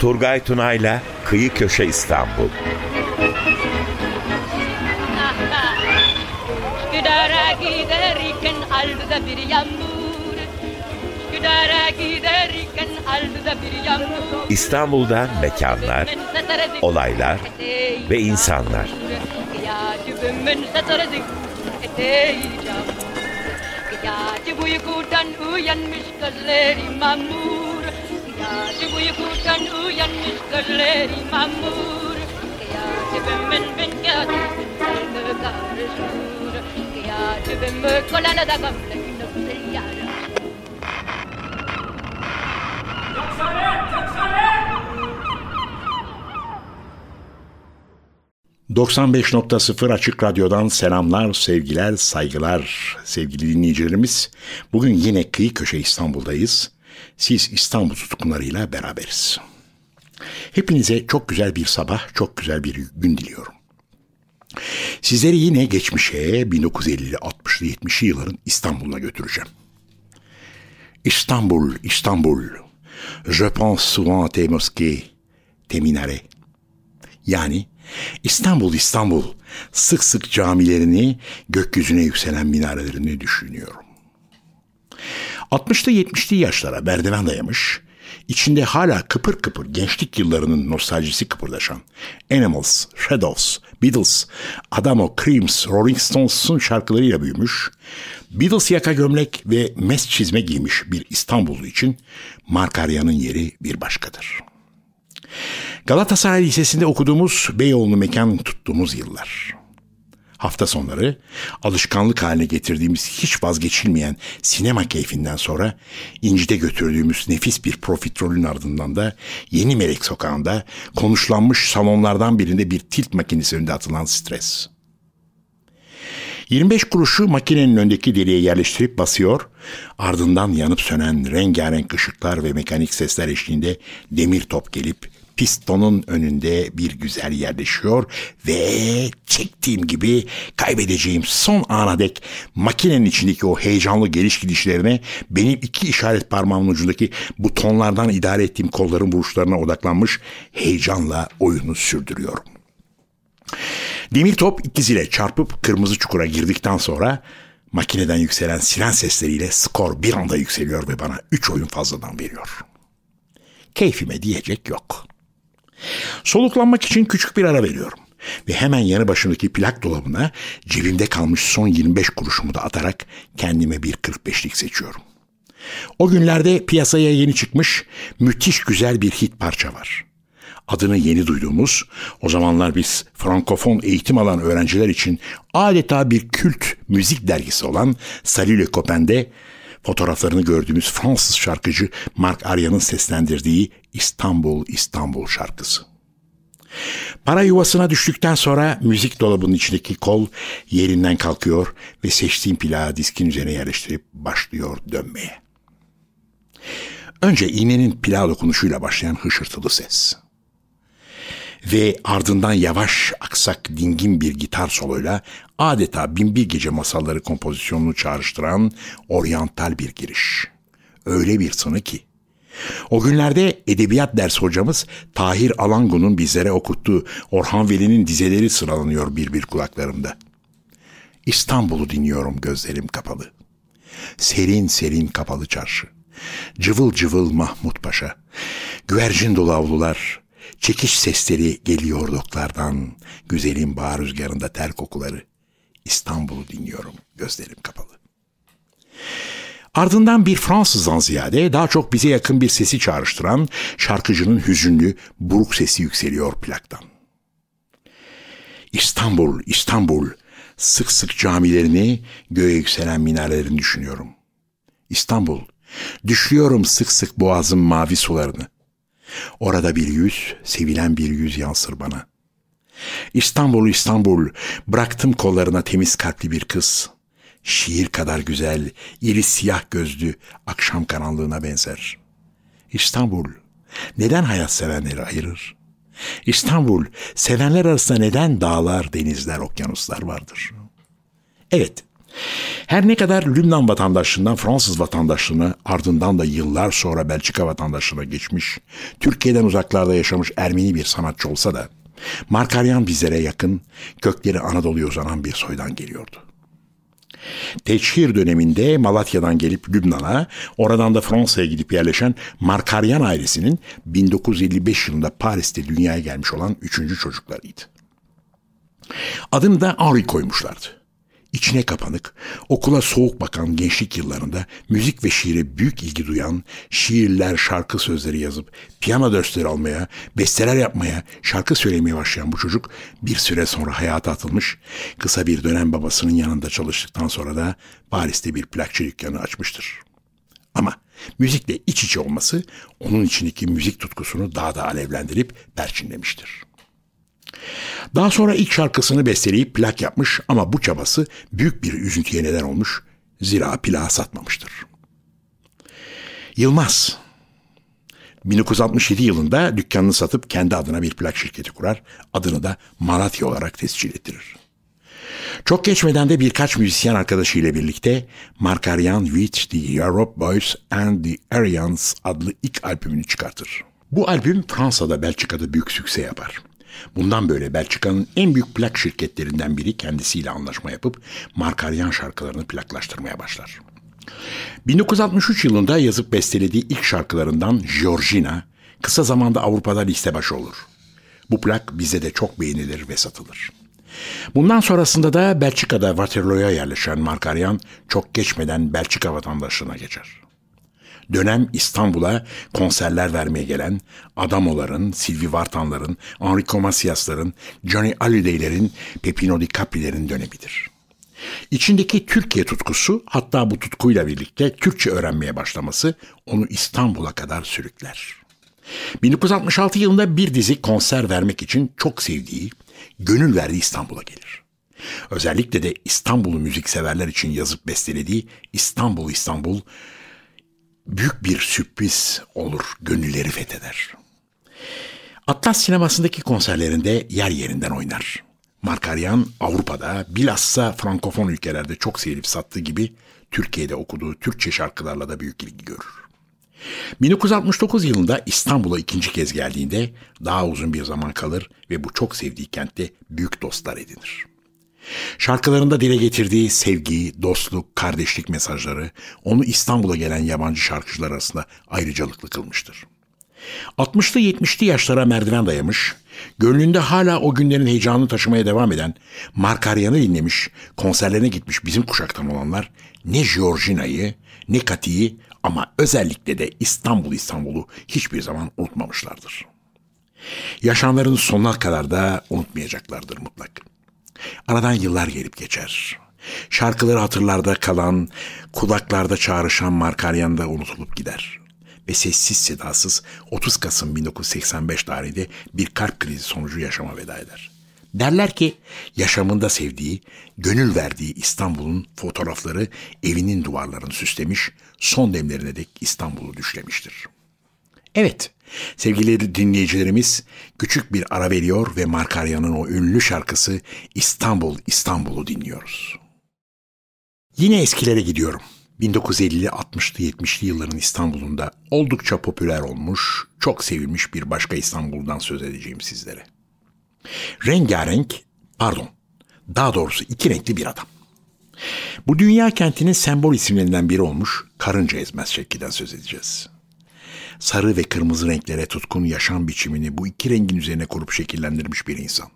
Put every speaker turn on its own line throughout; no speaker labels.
Turgay Tunay'la Kıyı Köşe İstanbul.
Üsküdar'a giderken aldı bir yağmur. Üsküdar'a giderken aldı bir yağmur.
İstanbul'dan mekanlar, olaylar ve insanlar.
Gece uykudan uyanmış gözleri mamur Gece uykudan uyanmış gözleri mamur Gece ben gece karışır da gamle günü yarım
95.0 Açık Radyo'dan selamlar, sevgiler, saygılar sevgili dinleyicilerimiz. Bugün yine Kıyı Köşe İstanbul'dayız. Siz İstanbul tutkunlarıyla beraberiz. Hepinize çok güzel bir sabah, çok güzel bir gün diliyorum. Sizleri yine geçmişe 1950'li, 60'lı, 70'li yılların İstanbul'una götüreceğim. İstanbul, İstanbul. Je pense souvent à tes mosquées, tes minarets. Yani İstanbul, İstanbul. Sık sık camilerini, gökyüzüne yükselen minarelerini düşünüyorum. 60'lı 70'li yaşlara merdiven dayamış, içinde hala kıpır kıpır gençlik yıllarının nostaljisi kıpırdaşan Animals, Shadows, Beatles, Adamo, Creams, Rolling Stones'un şarkılarıyla büyümüş, Beatles yaka gömlek ve mes çizme giymiş bir İstanbullu için Markarya'nın yeri bir başkadır. Galatasaray Lisesi'nde okuduğumuz Beyoğlu mekan tuttuğumuz yıllar. Hafta sonları alışkanlık haline getirdiğimiz hiç vazgeçilmeyen sinema keyfinden sonra İnci'de götürdüğümüz nefis bir profiterolün ardından da Yeni Melek Sokağı'nda konuşlanmış salonlardan birinde bir tilt makinesi önünde atılan stres. 25 kuruşu makinenin öndeki deliğe yerleştirip basıyor, ardından yanıp sönen rengarenk ışıklar ve mekanik sesler eşliğinde demir top gelip pistonun önünde bir güzel yerleşiyor ve çektiğim gibi kaybedeceğim son ana dek makinenin içindeki o heyecanlı geliş gidişlerine benim iki işaret parmağımın ucundaki butonlardan idare ettiğim kolların vuruşlarına odaklanmış heyecanla oyunu sürdürüyorum. Demir top ikiziyle çarpıp kırmızı çukura girdikten sonra makineden yükselen siren sesleriyle skor bir anda yükseliyor ve bana 3 oyun fazladan veriyor. Keyfime diyecek yok. Soluklanmak için küçük bir ara veriyorum. Ve hemen yanı başındaki plak dolabına cebimde kalmış son 25 kuruşumu da atarak kendime bir 45'lik seçiyorum. O günlerde piyasaya yeni çıkmış müthiş güzel bir hit parça var. Adını yeni duyduğumuz, o zamanlar biz frankofon eğitim alan öğrenciler için adeta bir kült müzik dergisi olan Salut Le Copain'de fotoğraflarını gördüğümüz Fransız şarkıcı Mark Arya'nın seslendirdiği İstanbul İstanbul şarkısı. Para yuvasına düştükten sonra müzik dolabının içindeki kol yerinden kalkıyor ve seçtiğim plağı diskin üzerine yerleştirip başlıyor dönmeye. Önce iğnenin plağı dokunuşuyla başlayan hışırtılı ses. Ve ardından yavaş, aksak, dingin bir gitar soloyla adeta binbir gece masalları kompozisyonunu çağrıştıran oryantal bir giriş. Öyle bir sını ki o günlerde edebiyat ders hocamız Tahir Alangu'nun bizlere okuttuğu Orhan Veli'nin dizeleri sıralanıyor bir bir kulaklarımda. İstanbul'u dinliyorum gözlerim kapalı. Serin serin kapalı çarşı. Cıvıl cıvıl Mahmut Paşa. Güvercin dolu avlular. Çekiş sesleri geliyor doklardan. Güzelim bağ rüzgarında ter kokuları. İstanbul'u dinliyorum gözlerim kapalı. Ardından bir Fransızdan ziyade daha çok bize yakın bir sesi çağrıştıran şarkıcının hüzünlü, buruk sesi yükseliyor plaktan. İstanbul, İstanbul, sık sık camilerini, göğe yükselen minarelerini düşünüyorum. İstanbul, düşüyorum sık sık boğazın mavi sularını. Orada bir yüz, sevilen bir yüz yansır bana. İstanbul, İstanbul, bıraktım kollarına temiz kalpli bir kız.'' şiir kadar güzel, iri siyah gözlü akşam karanlığına benzer. İstanbul, neden hayat sevenleri ayırır? İstanbul, sevenler arasında neden dağlar, denizler, okyanuslar vardır? Evet, Her ne kadar Lübnan vatandaşlığından Fransız vatandaşlığına ardından da yıllar sonra Belçika vatandaşlığına geçmiş, Türkiye'den uzaklarda yaşamış Ermeni bir sanatçı olsa da Markaryan bizlere yakın, kökleri Anadolu'ya uzanan bir soydan geliyordu. Teçhir döneminde Malatya'dan gelip Lübnan'a, oradan da Fransa'ya gidip yerleşen Markaryan ailesinin 1955 yılında Paris'te dünyaya gelmiş olan üçüncü çocuklarıydı. Adını da Henri koymuşlardı içine kapanık, okula soğuk bakan gençlik yıllarında müzik ve şiire büyük ilgi duyan, şiirler, şarkı sözleri yazıp piyano dersleri almaya, besteler yapmaya, şarkı söylemeye başlayan bu çocuk bir süre sonra hayata atılmış, kısa bir dönem babasının yanında çalıştıktan sonra da Paris'te bir plakçı dükkanı açmıştır. Ama müzikle iç içe olması onun içindeki müzik tutkusunu daha da alevlendirip perçinlemiştir. Daha sonra ilk şarkısını besteleyip plak yapmış ama bu çabası büyük bir üzüntüye neden olmuş. Zira plağı satmamıştır. Yılmaz 1967 yılında dükkanını satıp kendi adına bir plak şirketi kurar. Adını da Malatya olarak tescil ettirir. Çok geçmeden de birkaç müzisyen arkadaşıyla birlikte Markaryan with the Europe Boys and the Aryans adlı ilk albümünü çıkartır. Bu albüm Fransa'da Belçika'da büyük sükse yapar. Bundan böyle Belçika'nın en büyük plak şirketlerinden biri kendisiyle anlaşma yapıp Markaryan şarkılarını plaklaştırmaya başlar. 1963 yılında yazıp bestelediği ilk şarkılarından Georgina kısa zamanda Avrupa'da liste başı olur. Bu plak bize de çok beğenilir ve satılır. Bundan sonrasında da Belçika'da Waterloo'ya yerleşen Markaryan çok geçmeden Belçika vatandaşlığına geçer dönem İstanbul'a konserler vermeye gelen Adamoların, Sylvie Vartanların, Enrico Macias'ların, Johnny Hallyday'lerin, Pepino Di dönemidir. İçindeki Türkiye tutkusu hatta bu tutkuyla birlikte Türkçe öğrenmeye başlaması onu İstanbul'a kadar sürükler. 1966 yılında bir dizi konser vermek için çok sevdiği, gönül verdiği İstanbul'a gelir. Özellikle de İstanbul'u müzikseverler için yazıp bestelediği İstanbul İstanbul büyük bir sürpriz olur, gönülleri fetheder. Atlas sinemasındaki konserlerinde yer yerinden oynar. Markaryan Avrupa'da bilhassa Frankofon ülkelerde çok sevilip sattığı gibi Türkiye'de okuduğu Türkçe şarkılarla da büyük ilgi görür. 1969 yılında İstanbul'a ikinci kez geldiğinde daha uzun bir zaman kalır ve bu çok sevdiği kentte büyük dostlar edinir. Şarkılarında dile getirdiği sevgi, dostluk, kardeşlik mesajları onu İstanbul'a gelen yabancı şarkıcılar arasında ayrıcalıklı kılmıştır. 60'lı 70'li yaşlara merdiven dayamış, gönlünde hala o günlerin heyecanını taşımaya devam eden, Markaryan'ı dinlemiş, konserlerine gitmiş bizim kuşaktan olanlar ne Georgina'yı ne Kati'yi ama özellikle de İstanbul İstanbul'u hiçbir zaman unutmamışlardır. Yaşamlarının sonuna kadar da unutmayacaklardır mutlak. Aradan yıllar gelip geçer. Şarkıları hatırlarda kalan, kulaklarda çağrışan Markaryan da unutulup gider. Ve sessiz sedasız 30 Kasım 1985 tarihinde bir kalp krizi sonucu yaşama veda eder. Derler ki yaşamında sevdiği, gönül verdiği İstanbul'un fotoğrafları evinin duvarlarını süslemiş, son demlerine dek İstanbul'u düşlemiştir. Evet, Sevgili dinleyicilerimiz küçük bir ara veriyor ve Markarya'nın o ünlü şarkısı İstanbul İstanbul'u dinliyoruz. Yine eskilere gidiyorum. 1950'li 60'lı 70'li yılların İstanbul'unda oldukça popüler olmuş, çok sevilmiş bir başka İstanbul'dan söz edeceğim sizlere. Rengarenk, pardon, daha doğrusu iki renkli bir adam. Bu dünya kentinin sembol isimlerinden biri olmuş Karınca Ezmez Şekli'den söz edeceğiz sarı ve kırmızı renklere tutkun yaşam biçimini bu iki rengin üzerine kurup şekillendirmiş bir insan.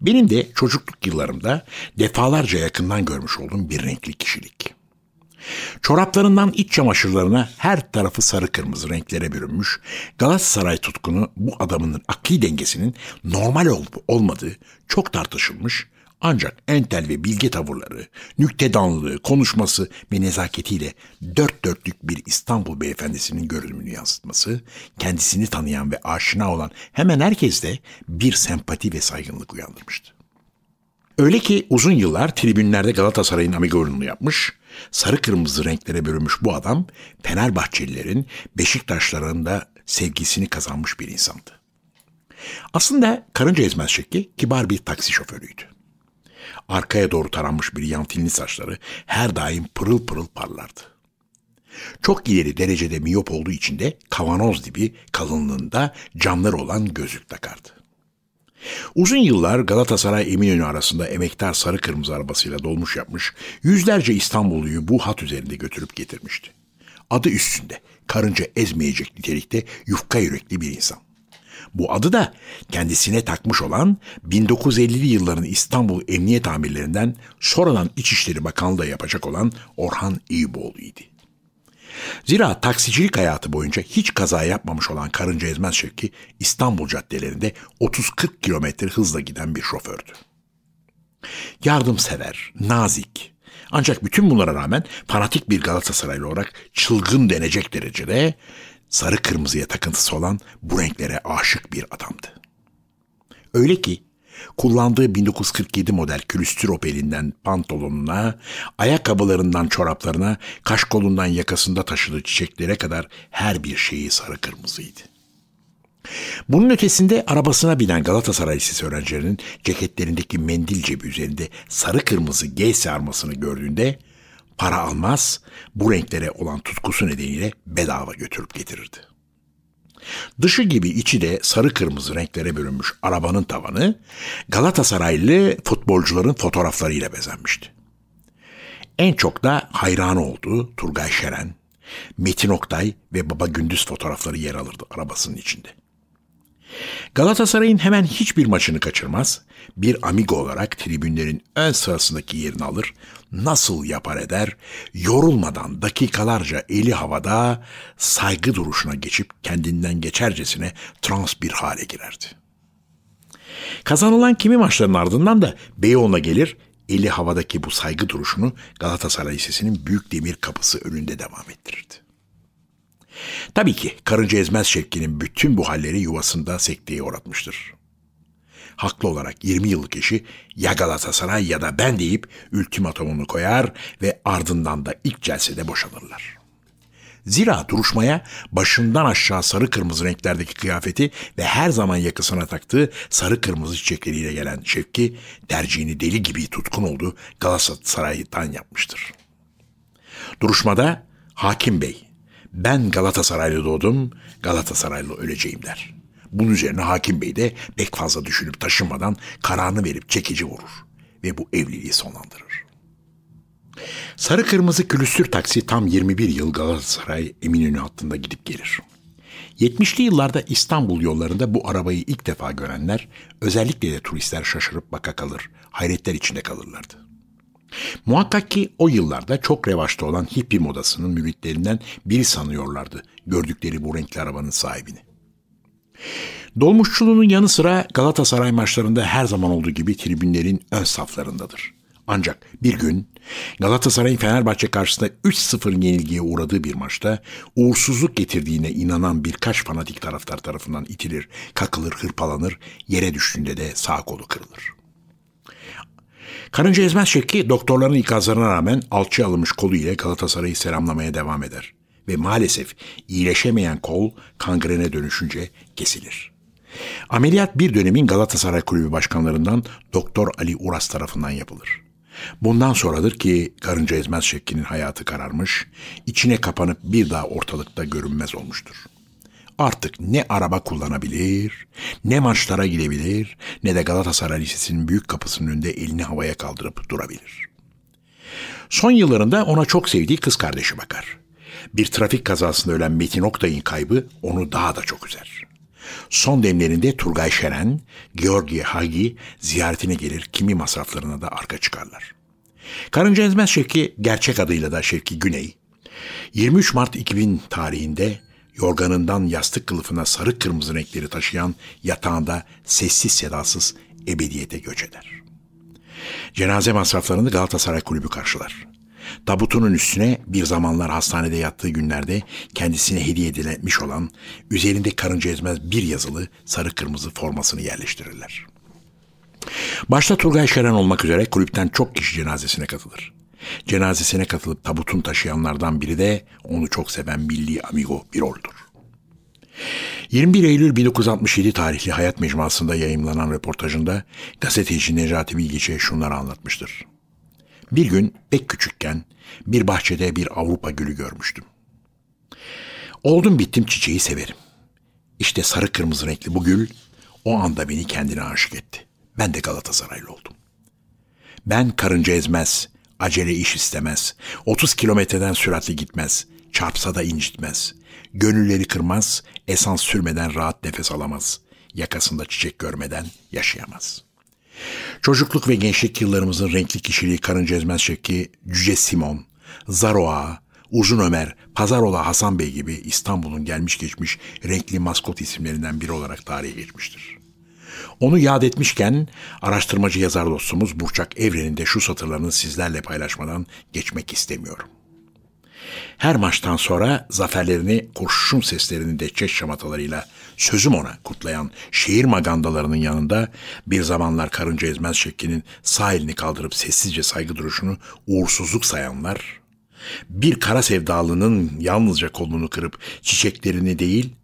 Benim de çocukluk yıllarımda defalarca yakından görmüş olduğum bir renkli kişilik. Çoraplarından iç çamaşırlarına her tarafı sarı kırmızı renklere bürünmüş, Galatasaray tutkunu bu adamın akli dengesinin normal olup olmadığı çok tartışılmış ancak entel ve bilge tavırları, nüktedanlığı, konuşması ve nezaketiyle dört dörtlük bir İstanbul beyefendisinin görünümünü yansıtması, kendisini tanıyan ve aşina olan hemen herkeste bir sempati ve saygınlık uyandırmıştı. Öyle ki uzun yıllar tribünlerde Galatasaray'ın amigurunu yapmış, sarı kırmızı renklere bürünmüş bu adam Fenerbahçelilerin Beşiktaşların da sevgisini kazanmış bir insandı. Aslında karınca ezmez şekli kibar bir taksi şoförüydü. Arkaya doğru taranmış bir yantilli saçları her daim pırıl pırıl parlardı. Çok ileri derecede miyop olduğu için de kavanoz gibi kalınlığında camları olan gözlük takardı. Uzun yıllar Galatasaray Eminönü arasında emektar sarı kırmızı arabasıyla dolmuş yapmış, yüzlerce İstanbulluyu bu hat üzerinde götürüp getirmişti. Adı üstünde, karınca ezmeyecek nitelikte yufka yürekli bir insan. Bu adı da kendisine takmış olan 1950'li yılların İstanbul Emniyet Amirlerinden sonradan İçişleri Bakanlığı yapacak olan Orhan İyiboğlu'ydu. Zira taksicilik hayatı boyunca hiç kaza yapmamış olan Karınca Ezmez Şevki İstanbul caddelerinde 30-40 kilometre hızla giden bir şofördü. Yardımsever, nazik, ancak bütün bunlara rağmen fanatik bir Galatasaraylı olarak çılgın denecek derecede sarı kırmızıya takıntısı olan bu renklere aşık bir adamdı. Öyle ki kullandığı 1947 model külüstür opelinden pantolonuna, ayakkabılarından çoraplarına, kaş kolundan yakasında taşıdığı çiçeklere kadar her bir şeyi sarı kırmızıydı. Bunun ötesinde arabasına binen Galatasaray Lisesi öğrencilerinin ceketlerindeki mendil cebi üzerinde sarı kırmızı G sarmasını gördüğünde para almaz, bu renklere olan tutkusu nedeniyle bedava götürüp getirirdi. Dışı gibi içi de sarı kırmızı renklere bölünmüş arabanın tavanı Galatasaraylı futbolcuların fotoğraflarıyla bezenmişti. En çok da hayranı olduğu Turgay Şeren, Metin Oktay ve Baba Gündüz fotoğrafları yer alırdı arabasının içinde. Galatasaray'ın hemen hiçbir maçını kaçırmaz, bir amigo olarak tribünlerin ön sırasındaki yerini alır, nasıl yapar eder, yorulmadan dakikalarca eli havada saygı duruşuna geçip kendinden geçercesine trans bir hale girerdi. Kazanılan kimi maçların ardından da Beyoğlu'na gelir, eli havadaki bu saygı duruşunu Galatasaray Lisesi'nin büyük demir kapısı önünde devam ettirirdi. Tabii ki karınca ezmez şevkinin bütün bu halleri yuvasında sekteye uğratmıştır. Haklı olarak 20 yıllık eşi ya Galatasaray ya da ben deyip ultimatomunu koyar ve ardından da ilk celsede boşanırlar. Zira duruşmaya başından aşağı sarı kırmızı renklerdeki kıyafeti ve her zaman yakasına taktığı sarı kırmızı çiçekleriyle gelen Şevki tercihini deli gibi tutkun oldu Galatasaray'dan yapmıştır. Duruşmada Hakim Bey ben Galatasaraylı doğdum, Galatasaraylı öleceğim der. Bunun üzerine hakim bey de pek fazla düşünüp taşınmadan kararını verip çekici vurur ve bu evliliği sonlandırır. Sarı kırmızı külüstür taksi tam 21 yıl Galatasaray Eminönü hattında gidip gelir. 70'li yıllarda İstanbul yollarında bu arabayı ilk defa görenler özellikle de turistler şaşırıp baka kalır, hayretler içinde kalırlardı. Muhakkak ki o yıllarda çok revaçta olan hippie modasının müritlerinden biri sanıyorlardı gördükleri bu renkli arabanın sahibini. Dolmuşçuluğunun yanı sıra Galatasaray maçlarında her zaman olduğu gibi tribünlerin ön saflarındadır. Ancak bir gün Galatasaray'ın Fenerbahçe karşısında 3-0 yenilgiye uğradığı bir maçta uğursuzluk getirdiğine inanan birkaç fanatik taraftar tarafından itilir, kakılır, hırpalanır, yere düştüğünde de sağ kolu kırılır. Karınca ezmez şekli doktorların ikazlarına rağmen alçı alınmış kolu ile Galatasaray'ı selamlamaya devam eder. Ve maalesef iyileşemeyen kol kangrene dönüşünce kesilir. Ameliyat bir dönemin Galatasaray Kulübü başkanlarından Doktor Ali Uras tarafından yapılır. Bundan sonradır ki Karınca Ezmez Şekki'nin hayatı kararmış, içine kapanıp bir daha ortalıkta görünmez olmuştur artık ne araba kullanabilir, ne maçlara gidebilir, ne de Galatasaray Lisesi'nin büyük kapısının önünde elini havaya kaldırıp durabilir. Son yıllarında ona çok sevdiği kız kardeşi bakar. Bir trafik kazasında ölen Metin Oktay'ın kaybı onu daha da çok üzer. Son demlerinde Turgay Şeren, Georgi Hagi ziyaretine gelir, kimi masraflarına da arka çıkarlar. Karınca Ezmez Şevki, gerçek adıyla da Şevki Güney, 23 Mart 2000 tarihinde yorganından yastık kılıfına sarı kırmızı renkleri taşıyan yatağında sessiz sedasız ebediyete göç eder. Cenaze masraflarını Galatasaray Kulübü karşılar. Tabutunun üstüne bir zamanlar hastanede yattığı günlerde kendisine hediye edilmiş olan üzerinde karınca ezmez bir yazılı sarı kırmızı formasını yerleştirirler. Başta Turgay Şeren olmak üzere kulüpten çok kişi cenazesine katılır. Cenazesine katılıp tabutun taşıyanlardan biri de onu çok seven milli amigo Birol'dur. 21 Eylül 1967 tarihli Hayat Mecmuası'nda yayımlanan röportajında gazeteci Necati Bilgiç'e şunları anlatmıştır. Bir gün pek küçükken bir bahçede bir Avrupa gülü görmüştüm. Oldum bittim çiçeği severim. İşte sarı kırmızı renkli bu gül o anda beni kendine aşık etti. Ben de Galatasaraylı oldum. Ben karınca ezmez, acele iş istemez, 30 kilometreden süratli gitmez, çarpsa da incitmez. Gönülleri kırmaz, esans sürmeden rahat nefes alamaz. Yakasında çiçek görmeden yaşayamaz. Çocukluk ve gençlik yıllarımızın renkli kişiliği karınca ezmez şekli Cüce Simon, Zaroa, Uzun Ömer, Pazarola Hasan Bey gibi İstanbul'un gelmiş geçmiş renkli maskot isimlerinden biri olarak tarihe geçmiştir. Onu yad etmişken araştırmacı yazar dostumuz Burçak Evren'in de şu satırlarını sizlerle paylaşmadan geçmek istemiyorum. Her maçtan sonra zaferlerini kurşun seslerinin de çeş şamatalarıyla sözüm ona kutlayan şehir magandalarının yanında bir zamanlar karınca ezmez şeklinin sağ elini kaldırıp sessizce saygı duruşunu uğursuzluk sayanlar, bir kara sevdalının yalnızca kolunu kırıp çiçeklerini değil,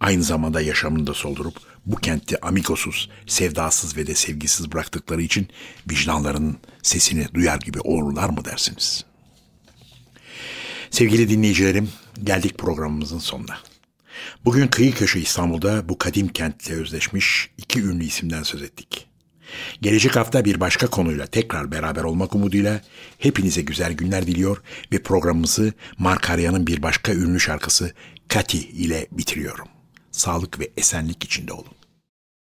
aynı zamanda yaşamını da soldurup bu kentti amigosuz, sevdasız ve de sevgisiz bıraktıkları için vicdanlarının sesini duyar gibi olurlar mı dersiniz? Sevgili dinleyicilerim, geldik programımızın sonuna. Bugün kıyı köşe İstanbul'da bu kadim kentle özleşmiş iki ünlü isimden söz ettik. Gelecek hafta bir başka konuyla tekrar beraber olmak umuduyla hepinize güzel günler diliyor ve programımızı Mark Arya'nın bir başka ünlü şarkısı Kati ile bitiriyorum. Sağlık ve esenlik içinde olun.